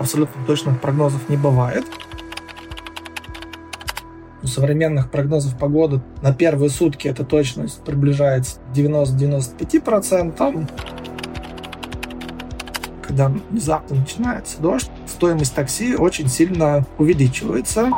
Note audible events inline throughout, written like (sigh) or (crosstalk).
абсолютно точных прогнозов не бывает. У современных прогнозов погоды на первые сутки эта точность приближается к 90-95%. Когда внезапно начинается дождь, стоимость такси очень сильно увеличивается.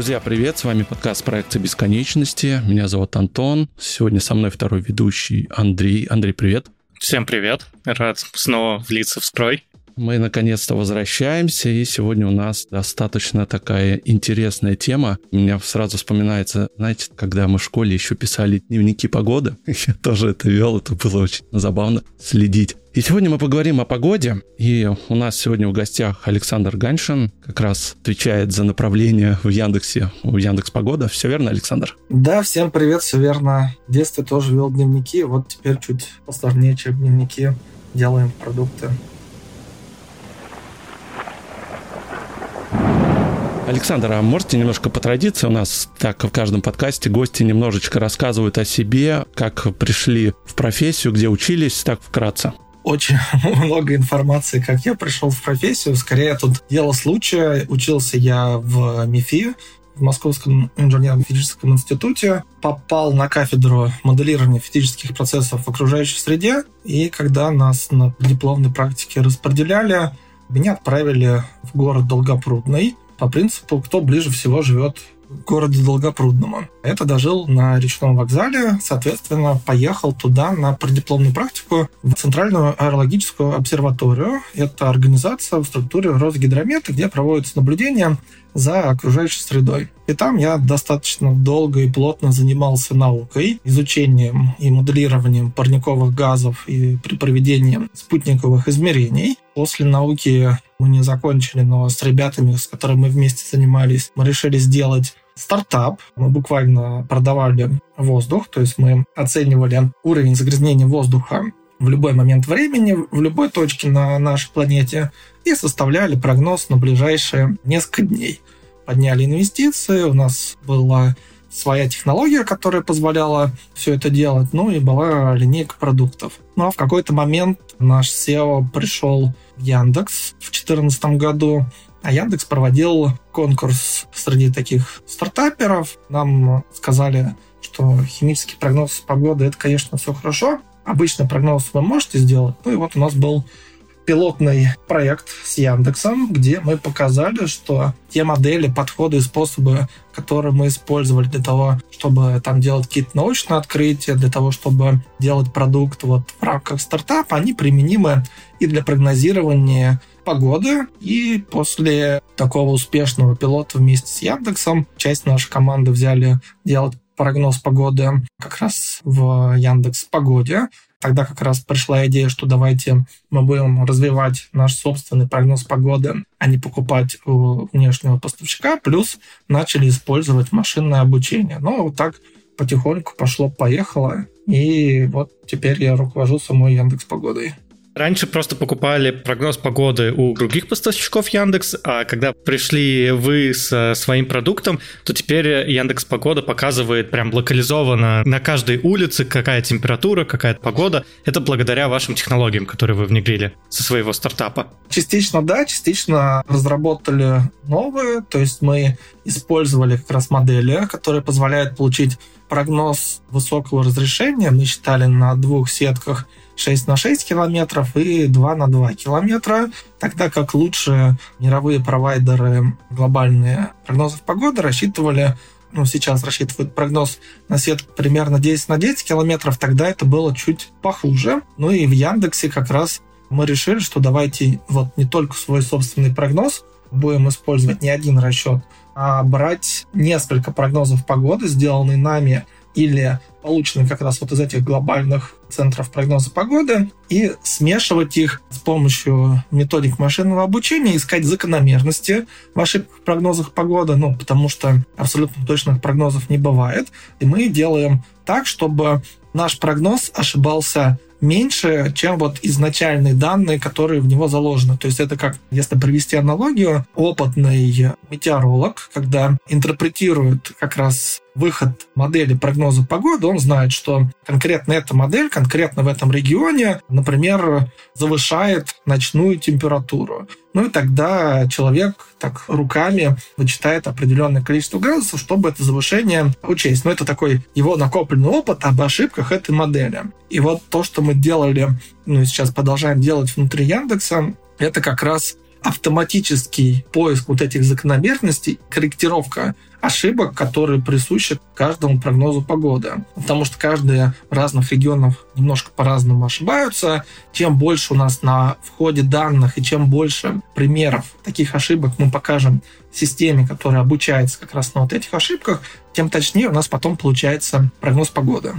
Друзья, привет! С вами подкаст проекта бесконечности. Меня зовут Антон. Сегодня со мной второй ведущий Андрей. Андрей, привет! Всем привет! Рад снова влиться в строй. Мы наконец-то возвращаемся, и сегодня у нас достаточно такая интересная тема. У меня сразу вспоминается, знаете, когда мы в школе еще писали дневники погоды, (laughs) я тоже это вел, это было очень забавно следить и сегодня мы поговорим о погоде. И у нас сегодня в гостях Александр Ганшин, как раз отвечает за направление в Яндексе, в Яндекс Погода. Все верно, Александр? Да, всем привет, все верно. В детстве тоже вел дневники, вот теперь чуть посложнее, чем дневники. Делаем продукты. Александр, а можете немножко по традиции у нас, так в каждом подкасте гости немножечко рассказывают о себе, как пришли в профессию, где учились, так вкратце? очень (laughs) много информации, как я пришел в профессию. Скорее, тут дело случая. Учился я в МИФИ, в Московском инженерно-физическом институте, попал на кафедру моделирования физических процессов в окружающей среде, и когда нас на дипломной практике распределяли, меня отправили в город Долгопрудный по принципу, кто ближе всего живет городе Долгопрудному. Это дожил на речном вокзале, соответственно, поехал туда на преддипломную практику в Центральную аэрологическую обсерваторию. Это организация в структуре Росгидромета, где проводятся наблюдения за окружающей средой. И там я достаточно долго и плотно занимался наукой, изучением и моделированием парниковых газов и при проведении спутниковых измерений. После науки мы не закончили, но с ребятами, с которыми мы вместе занимались, мы решили сделать стартап. Мы буквально продавали воздух, то есть мы оценивали уровень загрязнения воздуха в любой момент времени, в любой точке на нашей планете и составляли прогноз на ближайшие несколько дней. Подняли инвестиции, у нас была своя технология, которая позволяла все это делать, ну и была линейка продуктов. Ну а в какой-то момент наш SEO пришел в Яндекс в 2014 году, а Яндекс проводил конкурс среди таких стартаперов. Нам сказали, что химический прогноз погоды это, конечно, все хорошо. Обычный прогноз вы можете сделать. Ну и вот у нас был пилотный проект с Яндексом, где мы показали, что те модели, подходы и способы, которые мы использовали для того, чтобы там делать какие-то научные открытия, для того, чтобы делать продукт вот в рамках стартапа, они применимы и для прогнозирования погоды. И после такого успешного пилота вместе с Яндексом часть нашей команды взяли делать прогноз погоды как раз в Яндекс Погоде. Тогда как раз пришла идея, что давайте мы будем развивать наш собственный прогноз погоды, а не покупать у внешнего поставщика. Плюс начали использовать машинное обучение. Ну, вот так потихоньку пошло-поехало. И вот теперь я руковожу самой Яндекс Погодой. Раньше просто покупали прогноз погоды у других поставщиков Яндекс, а когда пришли вы с своим продуктом, то теперь Яндекс Погода показывает прям локализованно на каждой улице, какая температура, какая погода. Это благодаря вашим технологиям, которые вы внедрили со своего стартапа. Частично да, частично разработали новые, то есть мы использовали как раз модели, которые позволяют получить прогноз высокого разрешения. Мы считали на двух сетках 6 на 6 километров и 2 на 2 километра, тогда как лучшие мировые провайдеры глобальные прогнозов погоды рассчитывали ну, сейчас рассчитывают прогноз на сетку примерно 10 на 10 километров, тогда это было чуть похуже. Ну и в Яндексе как раз мы решили, что давайте вот не только свой собственный прогноз будем использовать не один расчет, а брать несколько прогнозов погоды, сделанные нами или полученные как раз вот из этих глобальных центров прогноза погоды, и смешивать их с помощью методик машинного обучения, искать закономерности в ошибках прогнозах погоды, ну, потому что абсолютно точных прогнозов не бывает. И мы делаем так, чтобы наш прогноз ошибался меньше, чем вот изначальные данные, которые в него заложены. То есть это как, если провести аналогию, опытный метеоролог, когда интерпретирует как раз выход модели прогноза погоды, он знает, что конкретно эта модель, конкретно в этом регионе, например, завышает ночную температуру. Ну и тогда человек так руками вычитает определенное количество градусов, чтобы это завышение учесть. Но это такой его накопленный опыт об ошибках этой модели. И вот то, что мы делали, ну и сейчас продолжаем делать внутри Яндекса, это как раз автоматический поиск вот этих закономерностей, корректировка ошибок, которые присущи каждому прогнозу погоды. Потому что каждый в разных регионах немножко по-разному ошибаются. Чем больше у нас на входе данных и чем больше примеров таких ошибок мы покажем системе, которая обучается как раз на вот этих ошибках, тем точнее у нас потом получается прогноз погоды.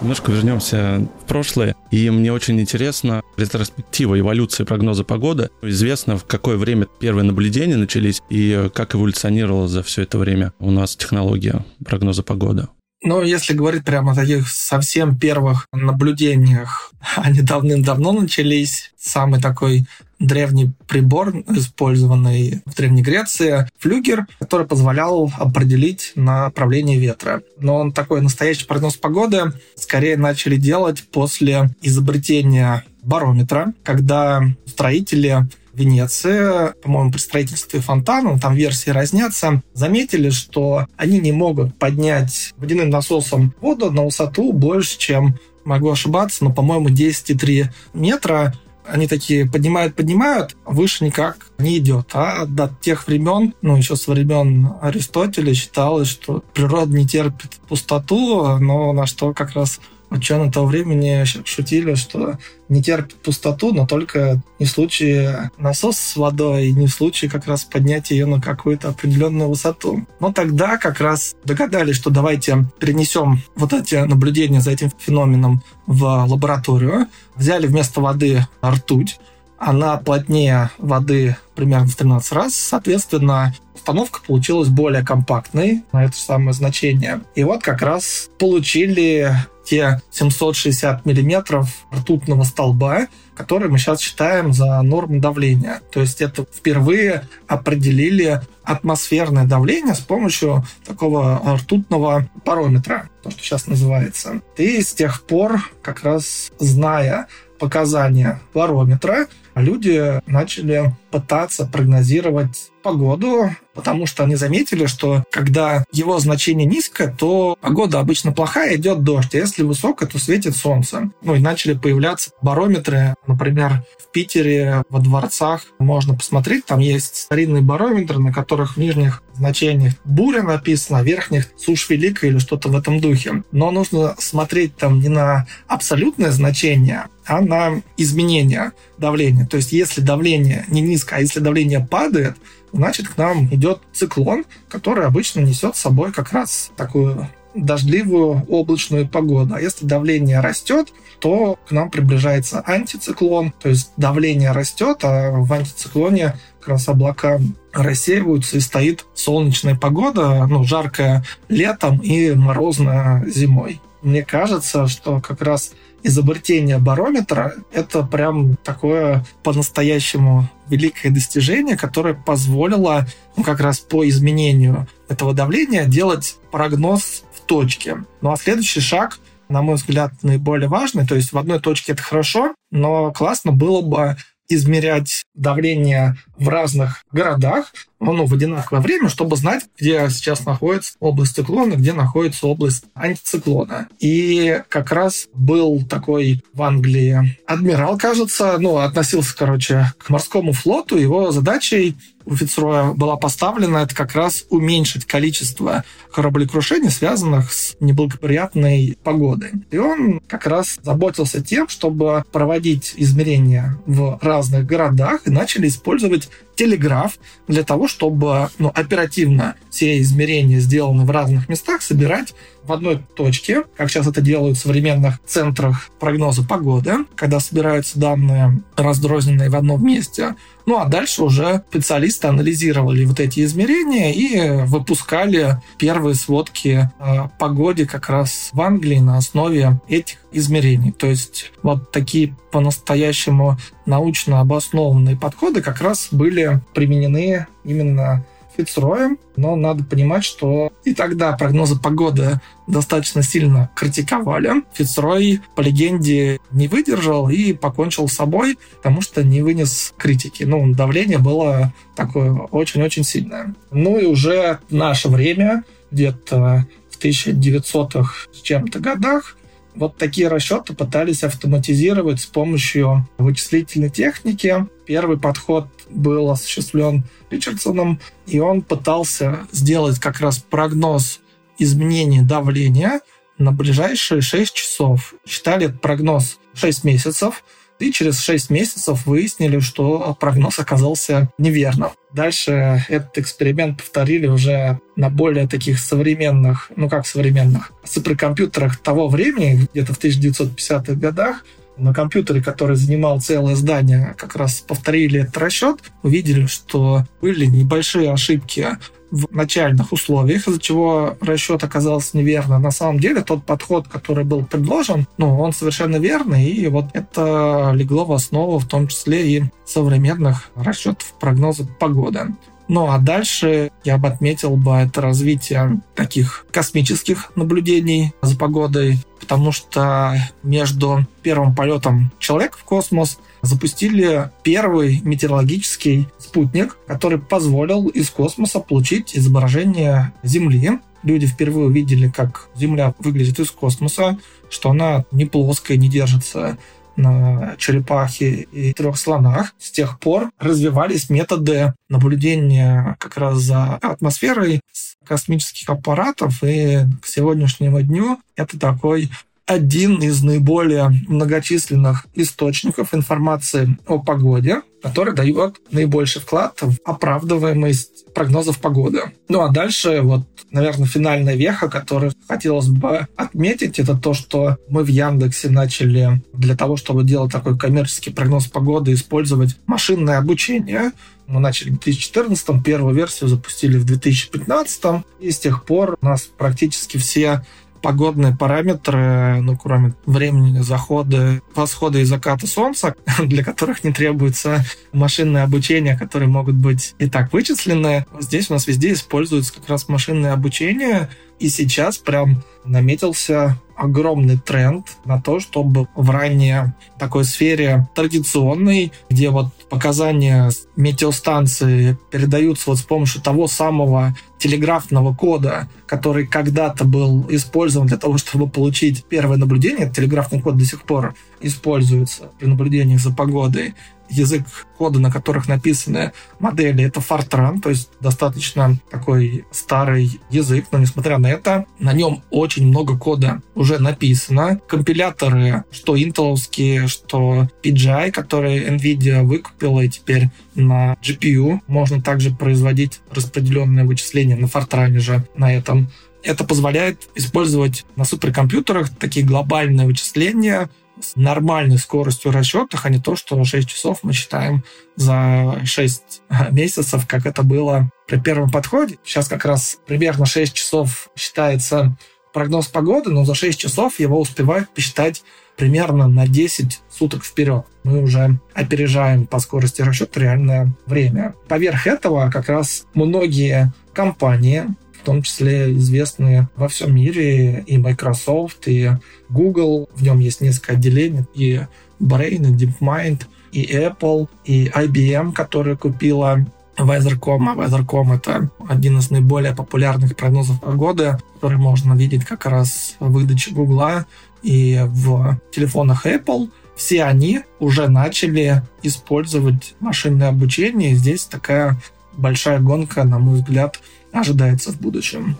Немножко вернемся в прошлое. И мне очень интересно ретроспектива эволюции прогноза погоды. Известно, в какое время первые наблюдения начались и как эволюционировала за все это время у нас технология прогноза погоды. Ну, если говорить прямо о таких совсем первых наблюдениях, (laughs) они давным-давно начались. Самый такой древний прибор, использованный в Древней Греции, флюгер, который позволял определить направление ветра. Но он такой настоящий прогноз погоды скорее начали делать после изобретения барометра, когда строители Венеции, по-моему, при строительстве фонтана, там версии разнятся, заметили, что они не могут поднять водяным насосом воду на высоту больше, чем, могу ошибаться, но, по-моему, 10,3 метра, они такие поднимают, поднимают, выше никак не идет. А до тех времен, ну, еще со времен Аристотеля считалось, что природа не терпит пустоту, но на что как раз ученые того времени шутили, что не терпит пустоту, но только не в случае насоса с водой, не в случае как раз поднять ее на какую-то определенную высоту. Но тогда как раз догадались, что давайте перенесем вот эти наблюдения за этим феноменом в лабораторию, взяли вместо воды ртуть, она плотнее воды примерно в 13 раз. Соответственно, установка получилась более компактной на это самое значение. И вот как раз получили те 760 миллиметров ртутного столба, которые мы сейчас считаем за норму давления. То есть это впервые определили атмосферное давление с помощью такого ртутного парометра, то, что сейчас называется. И с тех пор, как раз зная показания барометра, люди начали пытаться прогнозировать погоду, потому что они заметили, что когда его значение низкое, то погода обычно плохая, идет дождь, а если высокое, то светит солнце. Ну и начали появляться барометры, например, в Питере во дворцах можно посмотреть, там есть старинные барометры, на которых в нижних значениях буря написано, а в верхних сушь великая или что-то в этом духе. Но нужно смотреть там не на абсолютное значение, а на изменение давления. То есть если давление не низкое, а если давление падает, значит, к нам идет циклон, который обычно несет с собой как раз такую дождливую облачную погоду. А если давление растет, то к нам приближается антициклон, то есть давление растет, а в антициклоне как раз облака рассеиваются и стоит солнечная погода, ну, жаркая летом и морозная зимой. Мне кажется, что как раз изобретение барометра — это прям такое по-настоящему великое достижение, которое позволило ну, как раз по изменению этого давления делать прогноз в точке. Ну а следующий шаг на мой взгляд, наиболее важный. То есть в одной точке это хорошо, но классно было бы измерять давление в разных городах, ну, в одинаковое время, чтобы знать, где сейчас находится область циклона, где находится область антициклона. И как раз был такой в Англии адмирал, кажется, ну, относился, короче, к морскому флоту. Его задачей у Фицроя была поставлена, это как раз уменьшить количество кораблекрушений, связанных с неблагоприятной погодой. И он как раз заботился тем, чтобы проводить измерения в разных городах, и начали использовать телеграф для того, чтобы ну, оперативно все измерения, сделанные в разных местах, собирать в одной точке, как сейчас это делают в современных центрах прогноза погоды, когда собираются данные раздрозненные в одном месте. Ну а дальше уже специалисты анализировали вот эти измерения и выпускали первые сводки о погоде как раз в Англии на основе этих измерений. То есть вот такие по-настоящему научно обоснованные подходы как раз были применены именно Фицроем, но надо понимать, что и тогда прогнозы погоды достаточно сильно критиковали. Фицрой, по легенде, не выдержал и покончил с собой, потому что не вынес критики. Ну, давление было такое очень-очень сильное. Ну и уже наше время, где-то в 1900-х с чем-то годах, вот такие расчеты пытались автоматизировать с помощью вычислительной техники. Первый подход был осуществлен Ричардсоном, и он пытался сделать как раз прогноз изменения давления на ближайшие 6 часов. Считали этот прогноз 6 месяцев, и через 6 месяцев выяснили, что прогноз оказался неверным. Дальше этот эксперимент повторили уже на более таких современных, ну как современных, суперкомпьютерах того времени, где-то в 1950-х годах, на компьютере, который занимал целое здание, как раз повторили этот расчет, увидели, что были небольшие ошибки в начальных условиях, из-за чего расчет оказался неверно. На самом деле тот подход, который был предложен, ну, он совершенно верный, и вот это легло в основу в том числе и современных расчетов прогноза погоды. Ну а дальше я бы отметил бы это развитие таких космических наблюдений за погодой, потому что между первым полетом человека в космос запустили первый метеорологический спутник, который позволил из космоса получить изображение Земли. Люди впервые увидели, как Земля выглядит из космоса, что она не плоская, не держится на черепахе и трех слонах. С тех пор развивались методы наблюдения как раз за атмосферой с космических аппаратов, и к сегодняшнему дню это такой один из наиболее многочисленных источников информации о погоде, который дает наибольший вклад в оправдываемость прогнозов погоды. Ну а дальше вот, наверное, финальная веха, которую хотелось бы отметить, это то, что мы в Яндексе начали для того, чтобы делать такой коммерческий прогноз погоды, использовать машинное обучение. Мы начали в 2014, первую версию запустили в 2015, и с тех пор у нас практически все погодные параметры, ну, кроме времени захода, восхода и заката солнца, (laughs) для которых не требуется машинное обучение, которые могут быть и так вычислены. Здесь у нас везде используется как раз машинное обучение, и сейчас прям наметился огромный тренд на то, чтобы в ранее такой сфере традиционной, где вот показания метеостанции передаются вот с помощью того самого телеграфного кода, который когда-то был использован для того, чтобы получить первое наблюдение, телеграфный код до сих пор используется при наблюдениях за погодой, язык кода, на которых написаны модели, это Fortran, то есть достаточно такой старый язык, но несмотря на это, на нем очень много кода уже написано. Компиляторы, что интеловские, что PGI, которые NVIDIA выкупила и теперь на GPU, можно также производить распределенные вычисления на Fortran же на этом. Это позволяет использовать на суперкомпьютерах такие глобальные вычисления, с нормальной скоростью расчетах, а не то, что 6 часов мы считаем за 6 месяцев, как это было при первом подходе. Сейчас как раз примерно 6 часов считается прогноз погоды, но за 6 часов его успевают посчитать примерно на 10 суток вперед. Мы уже опережаем по скорости расчета реальное время. Поверх этого как раз многие компании в том числе известные во всем мире и Microsoft, и Google. В нем есть несколько отделений, и Brain, и DeepMind, и Apple, и IBM, которая купила Weather.com. А Weather.com — это один из наиболее популярных прогнозов погоды, который можно видеть как раз в выдаче Google и в телефонах Apple. Все они уже начали использовать машинное обучение. И здесь такая большая гонка, на мой взгляд, ожидается в будущем.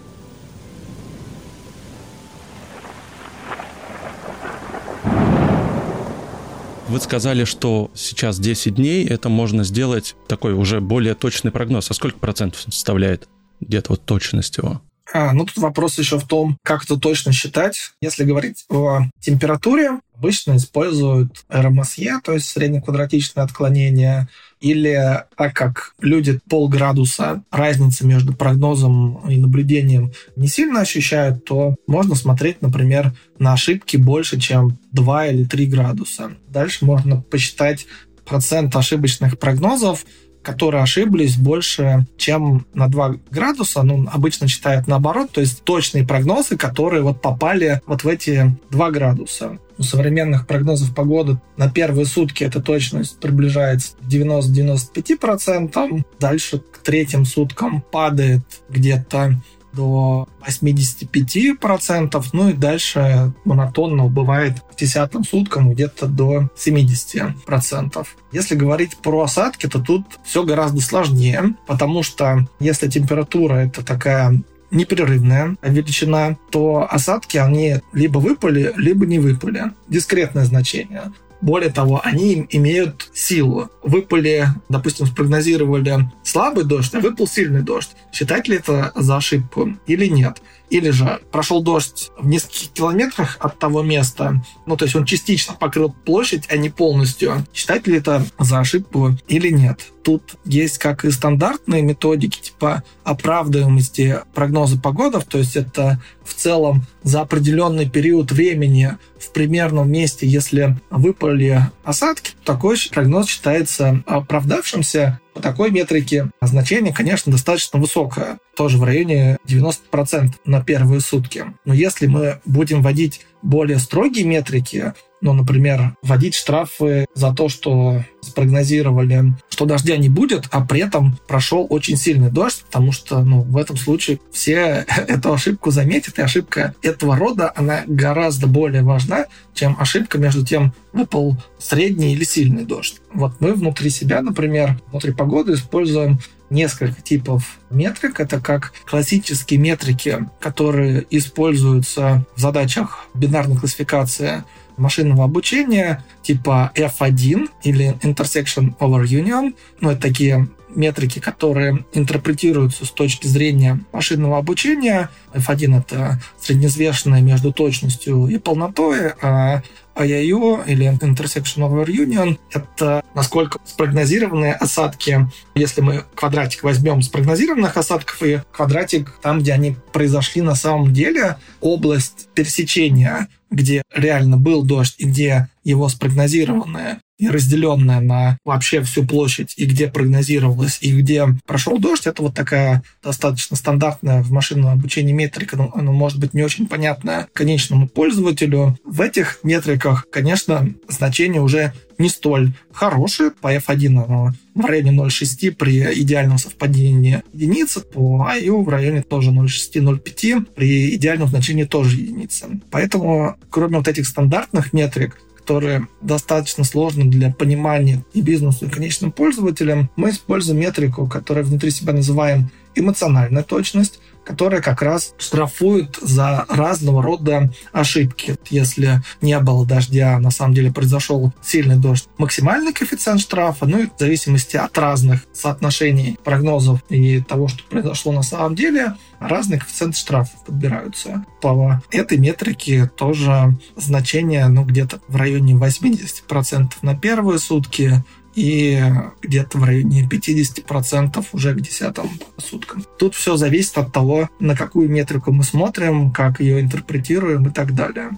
Вы сказали, что сейчас 10 дней, это можно сделать такой уже более точный прогноз. А сколько процентов составляет где-то вот точность его? А, ну, тут вопрос еще в том, как это точно считать. Если говорить о температуре, обычно используют РМСЕ, то есть среднеквадратичное отклонение, или так как люди полградуса разницы между прогнозом и наблюдением не сильно ощущают, то можно смотреть, например, на ошибки больше, чем 2 или 3 градуса. Дальше можно посчитать процент ошибочных прогнозов, которые ошиблись больше, чем на 2 градуса. Ну, обычно считают наоборот, то есть точные прогнозы, которые вот попали вот в эти 2 градуса. У современных прогнозов погоды на первые сутки эта точность приближается к 90-95%. Дальше к третьим суткам падает где-то до 85%, ну и дальше монотонно убывает к десятым суткам где-то до 70%. Если говорить про осадки, то тут все гораздо сложнее, потому что если температура это такая непрерывная величина, то осадки, они либо выпали, либо не выпали. Дискретное значение. Более того, они имеют силу. Выпали, допустим, спрогнозировали слабый дождь, а выпал сильный дождь. Считать ли это за ошибку или нет? Или же прошел дождь в нескольких километрах от того места, ну, то есть он частично покрыл площадь, а не полностью. Считать ли это за ошибку или нет? Тут есть как и стандартные методики, типа оправдываемости прогноза погодов, то есть это в целом за определенный период времени в примерном месте, если выпали осадки, такой прогноз считается оправдавшимся, по такой метрике значение, конечно, достаточно высокое, тоже в районе 90% на первые сутки. Но если мы будем вводить более строгие метрики, ну, например, вводить штрафы за то, что спрогнозировали, что дождя не будет, а при этом прошел очень сильный дождь, потому что ну, в этом случае все (laughs) эту ошибку заметят, и ошибка этого рода, она гораздо более важна, чем ошибка между тем, выпал средний или сильный дождь. Вот мы внутри себя, например, внутри погоды используем несколько типов метрик. Это как классические метрики, которые используются в задачах бинарной классификации машинного обучения типа F1 или Intersection over Union. Ну, это такие метрики, которые интерпретируются с точки зрения машинного обучения. F1 — это среднезвешенное между точностью и полнотой, а IIO или Intersection Over Union — это насколько спрогнозированные осадки. Если мы квадратик возьмем спрогнозированных осадков и квадратик там, где они произошли на самом деле, область пересечения где реально был дождь и где его спрогнозированное и разделенная на вообще всю площадь, и где прогнозировалось, и где прошел дождь, это вот такая достаточно стандартная в машинном обучении метрика, но она может быть не очень понятная конечному пользователю. В этих метриках, конечно, значение уже не столь хорошие. По F1 оно в районе 0,6 при идеальном совпадении единицы. По IU в районе тоже 0,6-0,5 при идеальном значении тоже единицы. Поэтому, кроме вот этих стандартных метрик, которые достаточно сложны для понимания и бизнесу, и конечным пользователям, мы используем метрику, которую внутри себя называем эмоциональная точность, которая как раз штрафует за разного рода ошибки. Если не было дождя, на самом деле произошел сильный дождь, максимальный коэффициент штрафа, ну и в зависимости от разных соотношений прогнозов и того, что произошло на самом деле, разные коэффициенты штрафов подбираются. По этой метрике тоже значение ну, где-то в районе 80% на первые сутки, и где-то в районе 50% уже к десятым суткам. Тут все зависит от того, на какую метрику мы смотрим, как ее интерпретируем и так далее.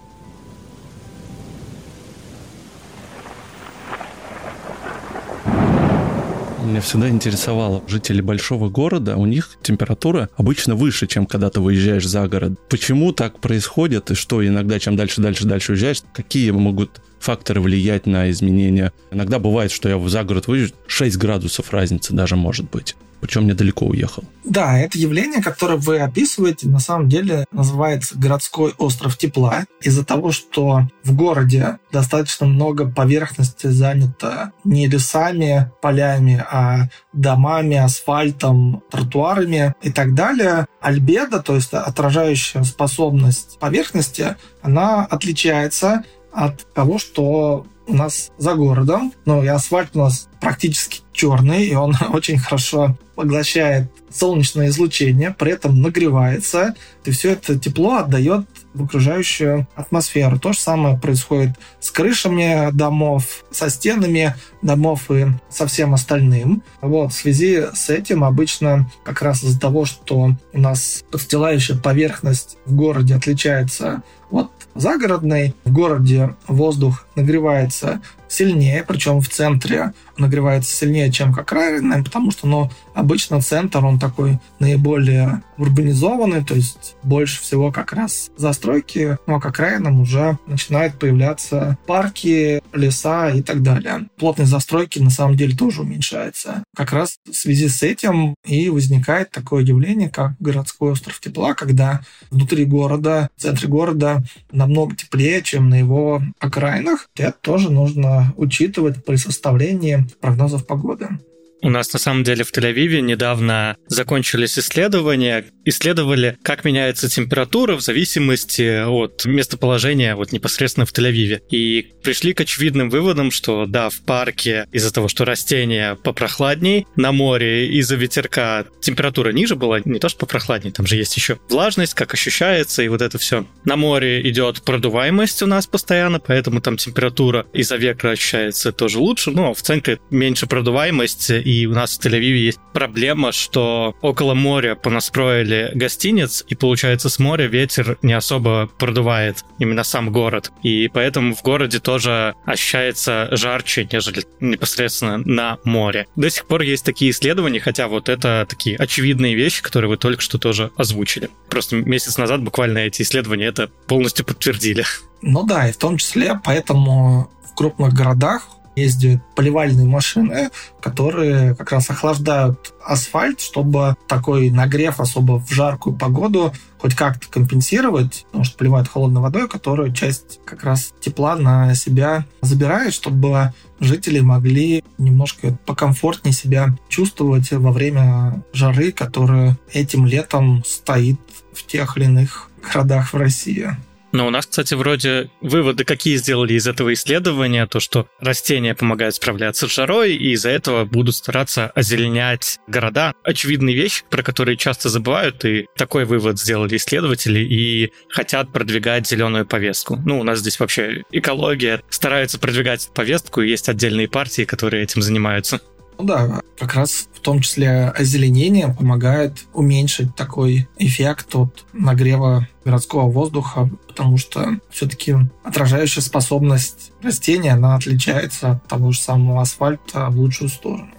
Меня всегда интересовало, жители большого города, у них температура обычно выше, чем когда ты выезжаешь за город. Почему так происходит и что иногда, чем дальше, дальше, дальше уезжаешь, какие могут факторы влиять на изменения. Иногда бывает, что я в загород выезжу, 6 градусов разницы даже может быть причем недалеко уехал. Да, это явление, которое вы описываете, на самом деле называется городской остров тепла. Из-за того, что в городе достаточно много поверхности занято не лесами, полями, а домами, асфальтом, тротуарами и так далее, альбедо, то есть отражающая способность поверхности, она отличается от того, что у нас за городом, ну и асфальт у нас практически черный, и он (laughs) очень хорошо поглощает солнечное излучение, при этом нагревается, и все это тепло отдает в окружающую атмосферу. То же самое происходит с крышами домов, со стенами домов и со всем остальным. Вот, в связи с этим обычно как раз из-за того, что у нас подстилающая поверхность в городе отличается от загородной, в городе воздух нагревается сильнее, причем в центре нагревается сильнее, чем как окраинной, потому что ну, обычно центр, он такой наиболее урбанизованный, то есть больше всего как раз застройки, но как окраинам уже начинают появляться парки, леса и так далее. Плотность застройки на самом деле тоже уменьшается. Как раз в связи с этим и возникает такое явление, как городской остров тепла, когда внутри города, в центре города намного теплее, чем на его окраинах. Это тоже учитывать при составлении прогнозов погоды. У нас на самом деле в Тель-Авиве недавно закончились исследования. Исследовали, как меняется температура в зависимости от местоположения вот непосредственно в Тель-Авиве. И пришли к очевидным выводам, что да, в парке из-за того, что растения попрохладней, на море из-за ветерка температура ниже была, не то что попрохладней, там же есть еще влажность, как ощущается, и вот это все. На море идет продуваемость у нас постоянно, поэтому там температура из-за ветра ощущается тоже лучше, но в центре меньше продуваемость у нас в Тель-Авиве есть проблема, что около моря понастроили гостиниц, и получается с моря ветер не особо продувает именно сам город. И поэтому в городе тоже ощущается жарче, нежели непосредственно на море. До сих пор есть такие исследования, хотя вот это такие очевидные вещи, которые вы только что тоже озвучили. Просто месяц назад буквально эти исследования это полностью подтвердили. Ну да, и в том числе поэтому в крупных городах ездят поливальные машины, которые как раз охлаждают асфальт, чтобы такой нагрев особо в жаркую погоду хоть как-то компенсировать, потому что поливают холодной водой, которую часть как раз тепла на себя забирает, чтобы жители могли немножко покомфортнее себя чувствовать во время жары, которая этим летом стоит в тех или иных городах в России. Но у нас, кстати, вроде выводы какие сделали из этого исследования, то, что растения помогают справляться с жарой, и из-за этого будут стараться озеленять города. Очевидные вещи, про которые часто забывают, и такой вывод сделали исследователи, и хотят продвигать зеленую повестку. Ну, у нас здесь вообще экология стараются продвигать повестку, и есть отдельные партии, которые этим занимаются. Ну да, как раз в том числе озеленение помогает уменьшить такой эффект от нагрева городского воздуха, потому что все-таки отражающая способность растения, она отличается от того же самого асфальта в лучшую сторону.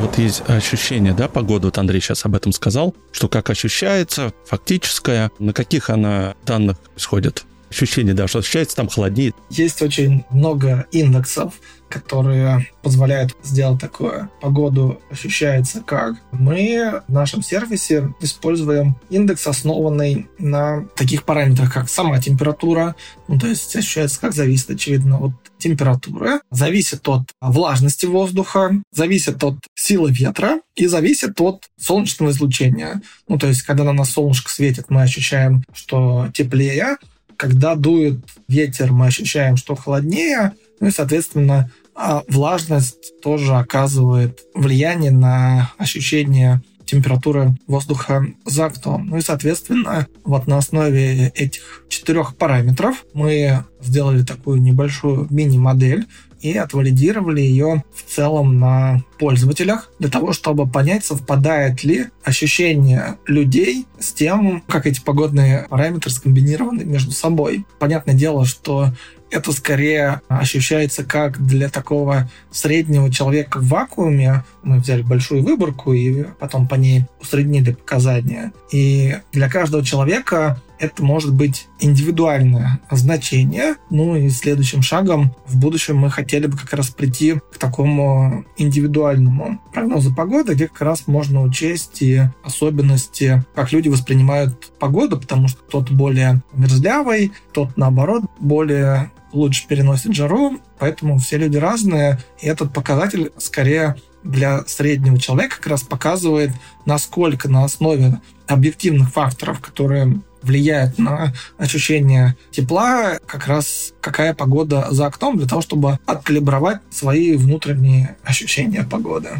Вот есть ощущение, да, погоды, вот Андрей сейчас об этом сказал, что как ощущается, фактическая, на каких она данных исходит? Ощущение, да, что ощущается там холоднее. Есть очень много индексов, которые позволяют сделать такое. Погоду ощущается как. Мы в нашем сервисе используем индекс, основанный на таких параметрах, как сама температура, ну, то есть ощущается как зависит, очевидно, от температуры, зависит от влажности воздуха, зависит от силы ветра и зависит от солнечного излучения. Ну, то есть, когда на нас солнышко светит, мы ощущаем, что теплее, когда дует ветер, мы ощущаем, что холоднее, ну и, соответственно, а влажность тоже оказывает влияние на ощущение температуры воздуха за окном. Ну и, соответственно, вот на основе этих четырех параметров мы сделали такую небольшую мини-модель, и отвалидировали ее в целом на пользователях для того, чтобы понять, совпадает ли ощущение людей с тем, как эти погодные параметры скомбинированы между собой. Понятное дело, что это скорее ощущается как для такого среднего человека в вакууме. Мы взяли большую выборку и потом по ней усреднили показания. И для каждого человека это может быть индивидуальное значение. Ну и следующим шагом в будущем мы хотели бы как раз прийти к такому индивидуальному прогнозу погоды, где как раз можно учесть и особенности, как люди воспринимают погоду, потому что кто-то более мерзлявый, тот наоборот более лучше переносит жару, поэтому все люди разные, и этот показатель скорее для среднего человека как раз показывает, насколько на основе объективных факторов, которые влияют на ощущение тепла, как раз какая погода за окном, для того, чтобы откалибровать свои внутренние ощущения погоды.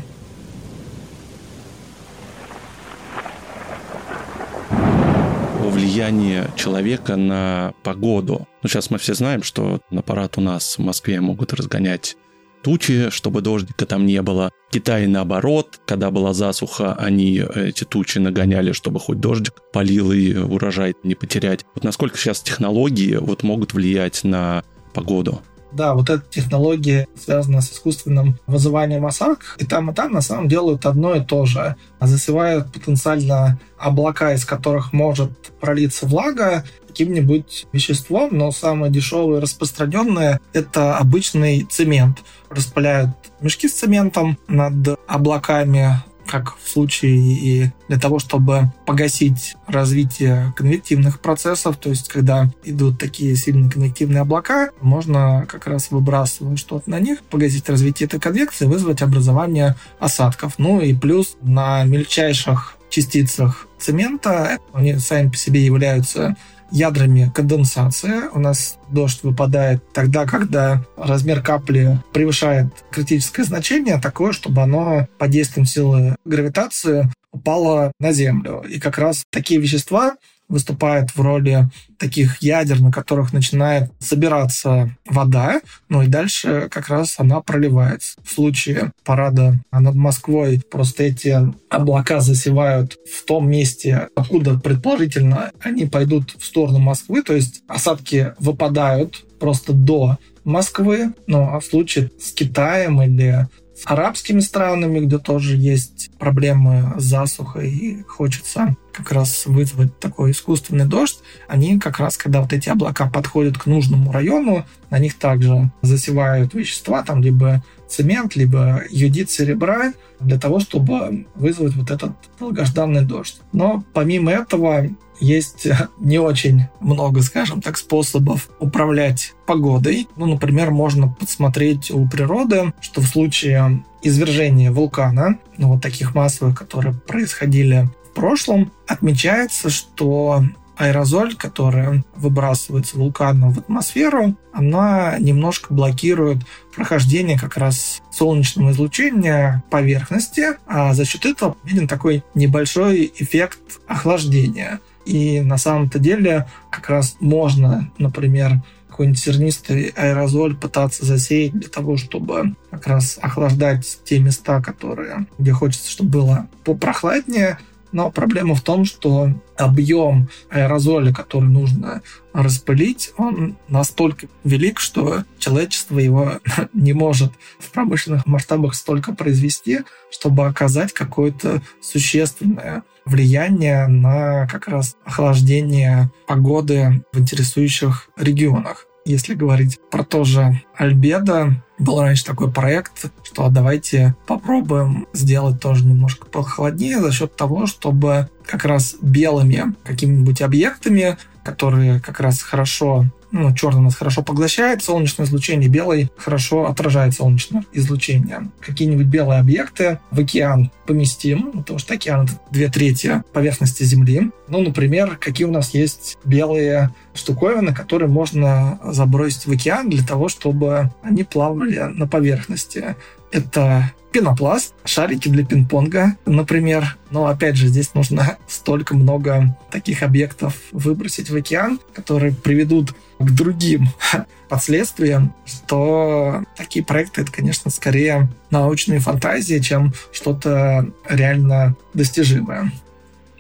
влияние человека на погоду. Ну, сейчас мы все знаем, что на парад у нас в Москве могут разгонять тучи, чтобы дождика там не было. В Китае наоборот, когда была засуха, они эти тучи нагоняли, чтобы хоть дождик полил и урожай не потерять. Вот насколько сейчас технологии вот могут влиять на погоду? Да, вот эта технология связана с искусственным вызыванием осадков, и там и там на самом деле делают одно и то же. Засевают потенциально облака, из которых может пролиться влага, каким-нибудь веществом, но самое дешевое и распространенное – это обычный цемент. Распыляют мешки с цементом над облаками, как в случае и для того, чтобы погасить развитие конвективных процессов, то есть когда идут такие сильные конвективные облака, можно как раз выбрасывать что-то на них, погасить развитие этой конвекции, вызвать образование осадков. Ну и плюс на мельчайших частицах цемента, они сами по себе являются ядрами конденсации. У нас дождь выпадает тогда, когда размер капли превышает критическое значение, такое, чтобы оно под действием силы гравитации упало на Землю. И как раз такие вещества выступает в роли таких ядер, на которых начинает собираться вода, ну и дальше как раз она проливается. В случае парада над Москвой просто эти облака засевают в том месте, откуда предположительно они пойдут в сторону Москвы, то есть осадки выпадают просто до Москвы, ну а в случае с Китаем или арабскими странами, где тоже есть проблемы с засухой и хочется как раз вызвать такой искусственный дождь, они как раз, когда вот эти облака подходят к нужному району, на них также засевают вещества, там либо цемент, либо юдит серебра, для того, чтобы вызвать вот этот долгожданный дождь. Но помимо этого есть (laughs) не очень много, скажем так, способов управлять погодой. Ну, например, можно подсмотреть у природы, что в случае извержения вулкана, ну, вот таких массовых, которые происходили в прошлом, отмечается, что аэрозоль, которая выбрасывается вулканом в атмосферу, она немножко блокирует прохождение как раз солнечного излучения поверхности, а за счет этого виден такой небольшой эффект охлаждения. И на самом-то деле как раз можно, например, какой-нибудь зернистый аэрозоль пытаться засеять для того, чтобы как раз охлаждать те места, которые, где хочется, чтобы было попрохладнее, но проблема в том, что объем аэрозоля, который нужно распылить, он настолько велик, что человечество его (laughs) не может в промышленных масштабах столько произвести, чтобы оказать какое-то существенное влияние на как раз охлаждение погоды в интересующих регионах. Если говорить про то же Альбедо, был раньше такой проект, что давайте попробуем сделать тоже немножко похолоднее за счет того, чтобы как раз белыми какими-нибудь объектами, которые как раз хорошо ну, черный нас хорошо поглощает солнечное излучение, белый хорошо отражает солнечное излучение. Какие-нибудь белые объекты в океан поместим, ну, потому что океан — две трети поверхности Земли. Ну, например, какие у нас есть белые штуковины, которые можно забросить в океан для того, чтобы они плавали на поверхности. Это пенопласт, шарики для пинг-понга, например. Но опять же, здесь нужно (laughs) столько много таких объектов выбросить в океан, которые приведут к другим (laughs) последствиям, что такие проекты это, конечно, скорее научные фантазии, чем что-то реально достижимое.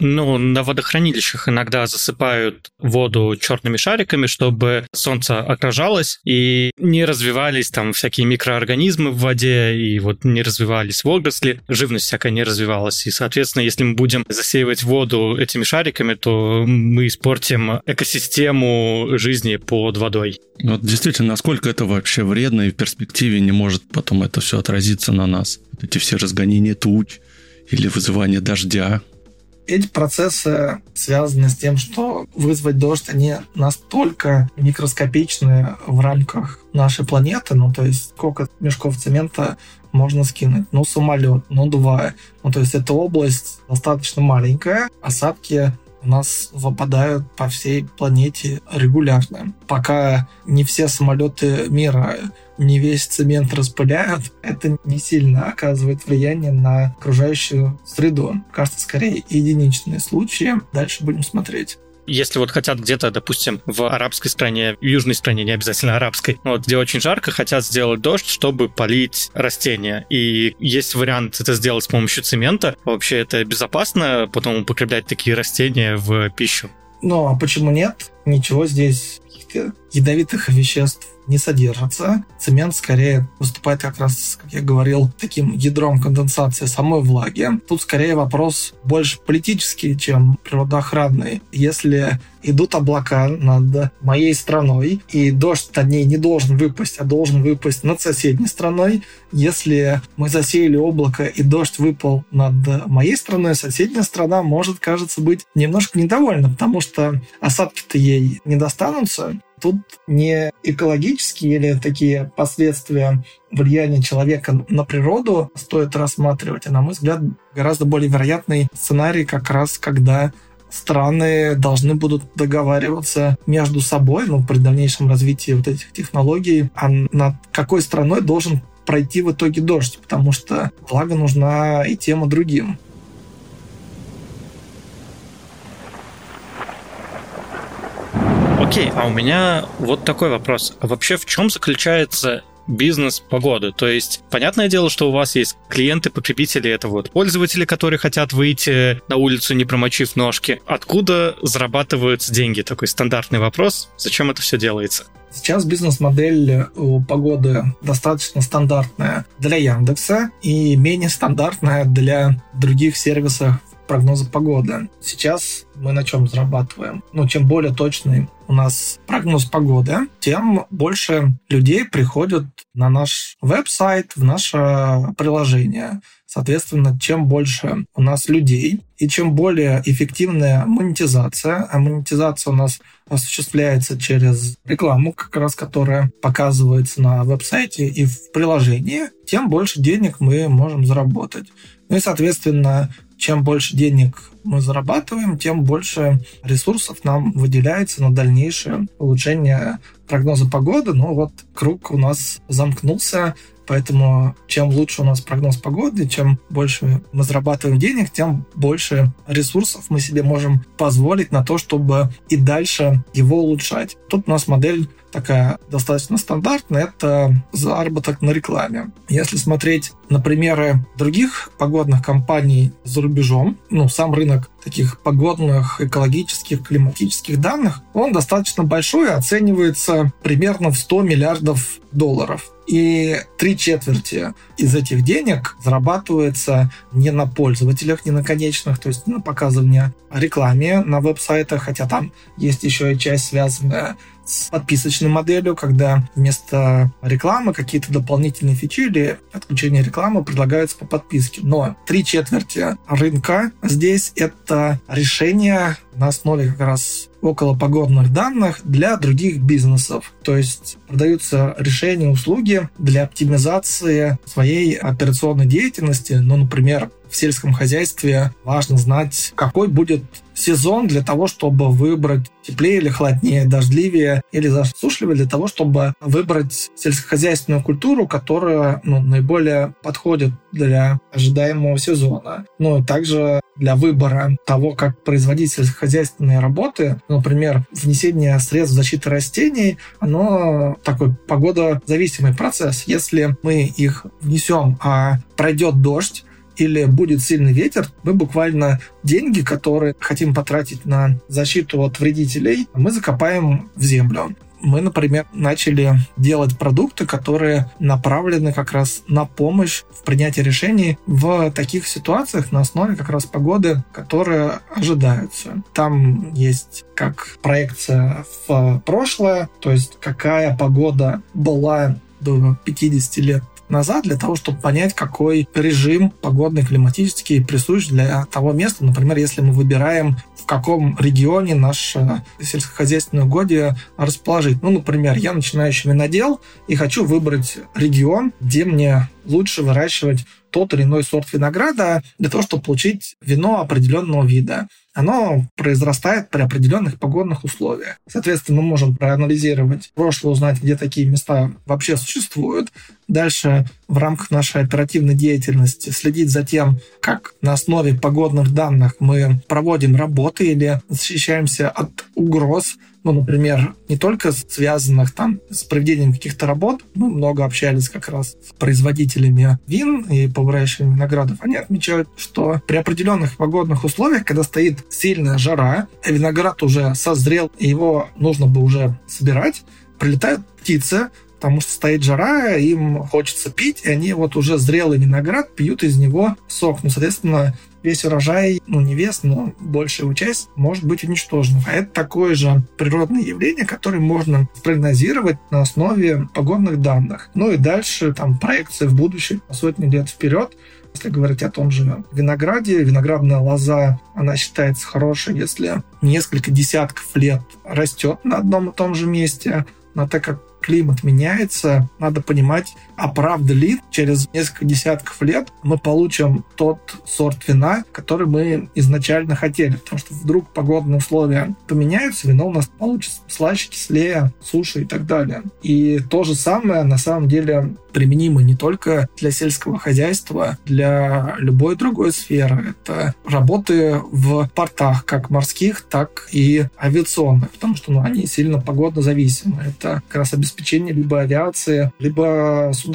Ну, на водохранилищах иногда засыпают воду черными шариками, чтобы солнце отражалось и не развивались там всякие микроорганизмы в воде, и вот не развивались водоросли, живность всякая не развивалась. И, соответственно, если мы будем засеивать воду этими шариками, то мы испортим экосистему жизни под водой. Вот действительно, насколько это вообще вредно и в перспективе не может потом это все отразиться на нас? Вот эти все разгонения туч или вызывание дождя. Эти процессы связаны с тем, что вызвать дождь, они настолько микроскопичны в рамках нашей планеты, ну, то есть сколько мешков цемента можно скинуть, ну, самолет, ну, два. Ну, то есть эта область достаточно маленькая, осадки у нас выпадают по всей планете регулярно. Пока не все самолеты мира не весь цемент распыляют, это не сильно оказывает влияние на окружающую среду. Кажется, скорее единичные случаи. Дальше будем смотреть если вот хотят где-то, допустим, в арабской стране, в южной стране, не обязательно арабской, вот, где очень жарко, хотят сделать дождь, чтобы полить растения. И есть вариант это сделать с помощью цемента. Вообще это безопасно потом употреблять такие растения в пищу? Ну, а почему нет? Ничего здесь ядовитых веществ не содержится. Цемент скорее выступает как раз, как я говорил, таким ядром конденсации самой влаги. Тут скорее вопрос больше политический, чем природоохранный. Если идут облака над моей страной, и дождь над ней не должен выпасть, а должен выпасть над соседней страной. Если мы засеяли облако, и дождь выпал над моей страной, соседняя страна может, кажется, быть немножко недовольна, потому что осадки-то ей не достанутся, Тут не экологические или такие последствия влияния человека на природу стоит рассматривать, а, на мой взгляд, гораздо более вероятный сценарий как раз, когда страны должны будут договариваться между собой, ну, при дальнейшем развитии вот этих технологий, а над какой страной должен пройти в итоге дождь, потому что влага нужна и тем, и другим. Окей, а у меня вот такой вопрос. А вообще в чем заключается бизнес погоды. То есть, понятное дело, что у вас есть клиенты, потребители, это вот пользователи, которые хотят выйти на улицу, не промочив ножки. Откуда зарабатываются деньги? Такой стандартный вопрос. Зачем это все делается? Сейчас бизнес-модель у погоды достаточно стандартная для Яндекса и менее стандартная для других сервисов прогноза погоды. Сейчас мы на чем зарабатываем? Ну, чем более точный у нас прогноз погоды, тем больше людей приходят на наш веб-сайт, в наше приложение. Соответственно, чем больше у нас людей и чем более эффективная монетизация, а монетизация у нас осуществляется через рекламу, как раз которая показывается на веб-сайте и в приложении, тем больше денег мы можем заработать. Ну и, соответственно, чем больше денег мы зарабатываем, тем больше ресурсов нам выделяется на дальнейшее улучшение прогноза погоды. Ну вот круг у нас замкнулся, Поэтому чем лучше у нас прогноз погоды, чем больше мы зарабатываем денег, тем больше ресурсов мы себе можем позволить на то, чтобы и дальше его улучшать. Тут у нас модель такая достаточно стандартная, это заработок на рекламе. Если смотреть на примеры других погодных компаний за рубежом, ну, сам рынок таких погодных, экологических, климатических данных, он достаточно большой, оценивается примерно в 100 миллиардов долларов. И три четверти из этих денег зарабатывается не на пользователях, не на конечных, то есть на показывание рекламе на веб-сайтах, хотя там есть еще и часть, связанная с подписочной моделью, когда вместо рекламы какие-то дополнительные фичи или отключение рекламы предлагаются по подписке. Но три четверти рынка здесь это решение на основе как раз около погодных данных для других бизнесов. То есть продаются решения, услуги для оптимизации своей операционной деятельности. Ну, например, в сельском хозяйстве важно знать, какой будет сезон для того, чтобы выбрать теплее или холоднее, дождливее или засушливее, для того, чтобы выбрать сельскохозяйственную культуру, которая ну, наиболее подходит для ожидаемого сезона. Ну и также для выбора того, как производить сельскохозяйственные работы, например, внесение средств защиты растений, оно такой погодозависимый процесс. Если мы их внесем, а пройдет дождь, или будет сильный ветер, мы буквально деньги, которые хотим потратить на защиту от вредителей, мы закопаем в землю мы, например, начали делать продукты, которые направлены как раз на помощь в принятии решений в таких ситуациях на основе как раз погоды, которые ожидаются. Там есть как проекция в прошлое, то есть какая погода была до 50 лет назад для того, чтобы понять, какой режим погодный, климатический присущ для того места. Например, если мы выбираем, в каком регионе наше сельскохозяйственное угодье расположить. Ну, например, я начинающий винодел и хочу выбрать регион, где мне лучше выращивать тот или иной сорт винограда для того, чтобы получить вино определенного вида. Оно произрастает при определенных погодных условиях. Соответственно, мы можем проанализировать прошлое, узнать, где такие места вообще существуют. Дальше в рамках нашей оперативной деятельности следить за тем, как на основе погодных данных мы проводим работы или защищаемся от угроз, ну, например, не только связанных там с проведением каких-то работ, мы много общались как раз с производителями вин и по выращиванию виноградов, они отмечают, что при определенных погодных условиях, когда стоит сильная жара, виноград уже созрел, и его нужно бы уже собирать, прилетают птицы, потому что стоит жара, им хочется пить, и они вот уже зрелый виноград пьют из него сок. Ну, соответственно, весь урожай, ну не вес, но большая его часть может быть уничтожена. А это такое же природное явление, которое можно спрогнозировать на основе погодных данных. Ну и дальше там проекции в будущее, сотни лет вперед, если говорить о том же винограде, виноградная лоза, она считается хорошей, если несколько десятков лет растет на одном и том же месте. Но так как климат меняется, надо понимать, а правда ли через несколько десятков лет мы получим тот сорт вина, который мы изначально хотели. Потому что вдруг погодные условия поменяются, вино у нас получится слаще, кислее, суше и так далее. И то же самое на самом деле применимо не только для сельского хозяйства, для любой другой сферы. Это работы в портах, как морских, так и авиационных, потому что ну, они сильно погодно зависимы. Это как раз обеспечение либо авиации, либо судоходства.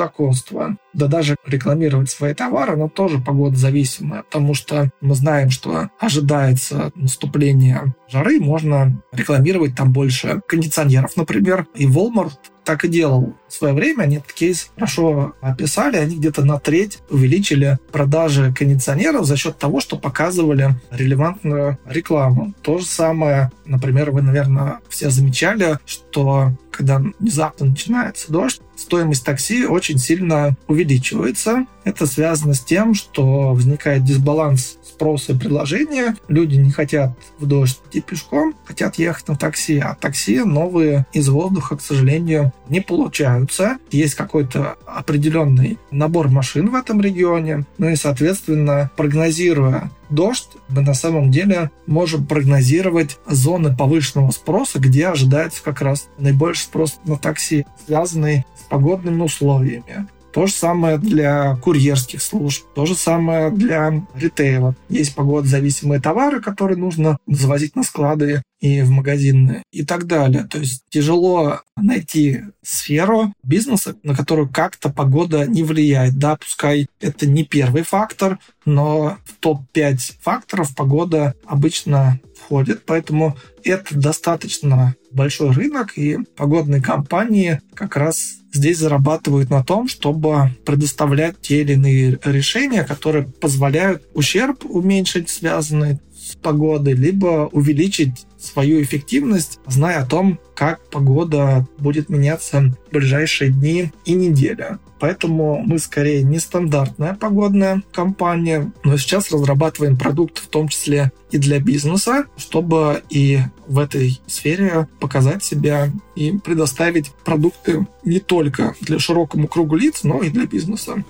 Да даже рекламировать свои товары, но тоже погодозависимое, потому что мы знаем, что ожидается наступление жары, можно рекламировать там больше кондиционеров, например. И Walmart так и делал в свое время. Они этот кейс хорошо описали. Они где-то на треть увеличили продажи кондиционеров за счет того, что показывали релевантную рекламу. То же самое, например, вы, наверное, все замечали, что когда внезапно начинается дождь, стоимость такси очень сильно увеличивается. Это связано с тем, что возникает дисбаланс спроса и предложения. Люди не хотят в дождь идти пешком, хотят ехать на такси, а такси новые из воздуха, к сожалению, не получаются. Есть какой-то определенный набор машин в этом регионе, ну и, соответственно, прогнозируя дождь, мы на самом деле можем прогнозировать зоны повышенного спроса, где ожидается как раз наибольший спрос на такси, связанный с погодными условиями. То же самое для курьерских служб, то же самое для ритейла. Есть погодозависимые товары, которые нужно завозить на склады и в магазины и так далее. То есть тяжело найти сферу бизнеса, на которую как-то погода не влияет. Да, пускай это не первый фактор, но в топ-5 факторов погода обычно входит, поэтому это достаточно большой рынок, и погодные компании как раз здесь зарабатывают на том, чтобы предоставлять те или иные решения, которые позволяют ущерб уменьшить, связанный с погодой, либо увеличить свою эффективность, зная о том, как погода будет меняться в ближайшие дни и недели. Поэтому мы скорее нестандартная погодная компания, но сейчас разрабатываем продукт в том числе и для бизнеса, чтобы и в этой сфере показать себя и предоставить продукты не только для широкому кругу лиц, но и для бизнеса.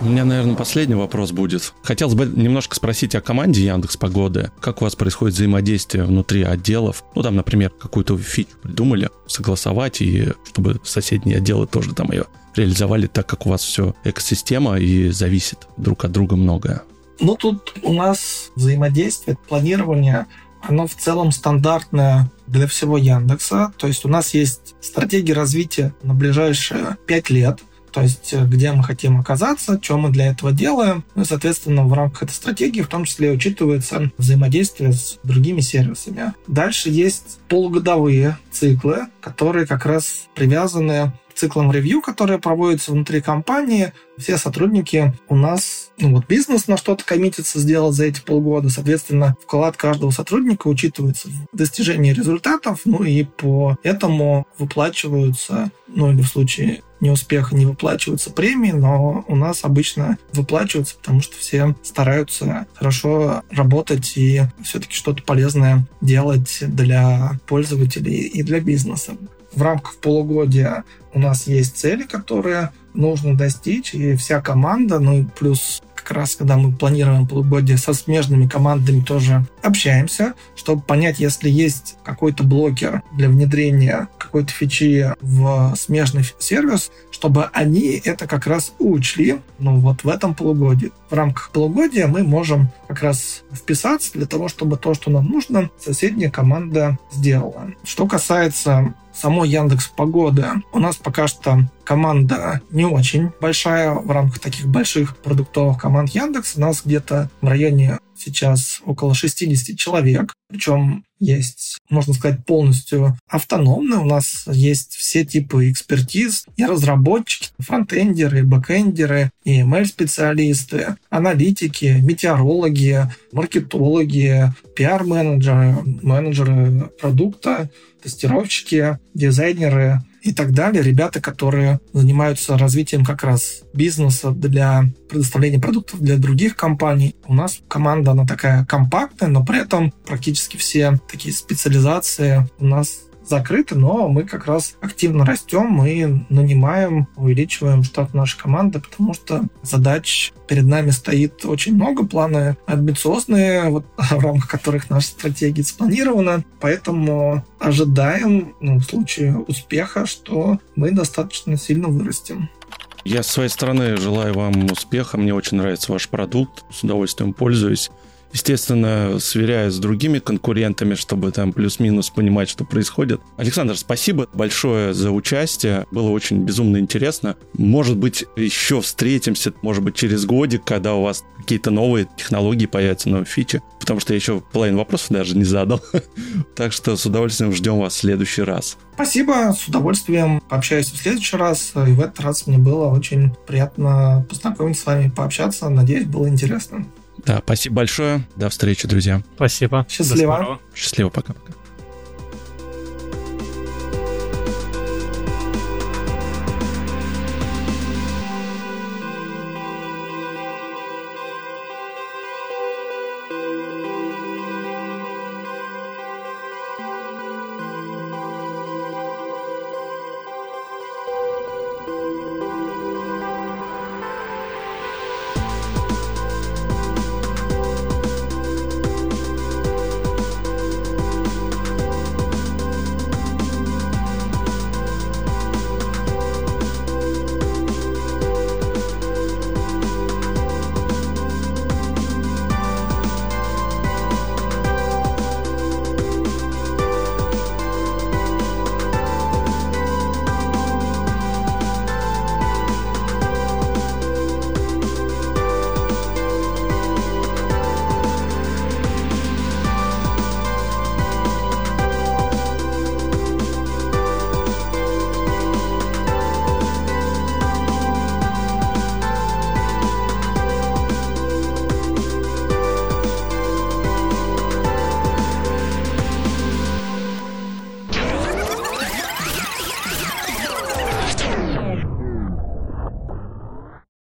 У меня, наверное, последний вопрос будет. Хотелось бы немножко спросить о команде Яндекс Погоды. Как у вас происходит взаимодействие внутри отделов? Ну, там, например, какую-то фичу придумали, согласовать, и чтобы соседние отделы тоже там ее реализовали так, как у вас все экосистема и зависит друг от друга многое. Ну, тут у нас взаимодействие, планирование оно в целом стандартное для всего Яндекса. То есть у нас есть стратегия развития на ближайшие пять лет то есть э, где мы хотим оказаться, что мы для этого делаем. Ну и, соответственно, в рамках этой стратегии в том числе учитывается взаимодействие с другими сервисами. Дальше есть полугодовые циклы, которые как раз привязаны циклом ревью, которые проводятся внутри компании. Все сотрудники у нас, ну вот бизнес на что-то коммитится сделать за эти полгода. Соответственно, вклад каждого сотрудника учитывается в достижении результатов, ну и по этому выплачиваются, ну или в случае неуспеха не выплачиваются премии, но у нас обычно выплачиваются, потому что все стараются хорошо работать и все-таки что-то полезное делать для пользователей и для бизнеса. В рамках полугодия у нас есть цели, которые нужно достичь, и вся команда, ну и плюс как раз, когда мы планируем полугодие со смежными командами, тоже общаемся, чтобы понять, если есть какой-то блокер для внедрения какой-то фичи в смежный сервис, чтобы они это как раз учли, ну вот в этом полугодии. В рамках полугодия мы можем как раз вписаться для того, чтобы то, что нам нужно, соседняя команда сделала. Что касается самой Яндекс Погоды. У нас пока что команда не очень большая в рамках таких больших продуктовых команд Яндекс. У нас где-то в районе сейчас около 60 человек. Причем есть, можно сказать, полностью автономные. У нас есть все типы экспертиз, и разработчики, фронтендеры, бэкендеры, и ML-специалисты, аналитики, метеорологи, маркетологи, пиар-менеджеры, менеджеры продукта, тестировщики, дизайнеры, и так далее. Ребята, которые занимаются развитием как раз бизнеса для предоставления продуктов для других компаний. У нас команда, она такая компактная, но при этом практически все такие специализации у нас закрыты, но мы как раз активно растем, мы нанимаем, увеличиваем штат нашей команды, потому что задач перед нами стоит очень много, планы амбициозные, вот, (laughs) в рамках которых наша стратегия спланирована, поэтому ожидаем, ну, в случае успеха, что мы достаточно сильно вырастем. Я с своей стороны желаю вам успеха. Мне очень нравится ваш продукт. С удовольствием пользуюсь. Естественно, сверяясь с другими конкурентами, чтобы там плюс-минус понимать, что происходит. Александр, спасибо большое за участие. Было очень безумно интересно. Может быть, еще встретимся, может быть, через годик, когда у вас какие-то новые технологии появятся, новые фичи. Потому что я еще половину вопросов даже не задал. (laughs) Так что с удовольствием ждем вас в следующий раз. Спасибо, с удовольствием пообщаюсь в следующий раз. И в этот раз мне было очень приятно познакомиться с вами, пообщаться. Надеюсь, было интересно. Да, спасибо большое. До встречи, друзья. Спасибо. Счастливо. Счастливо, пока-пока.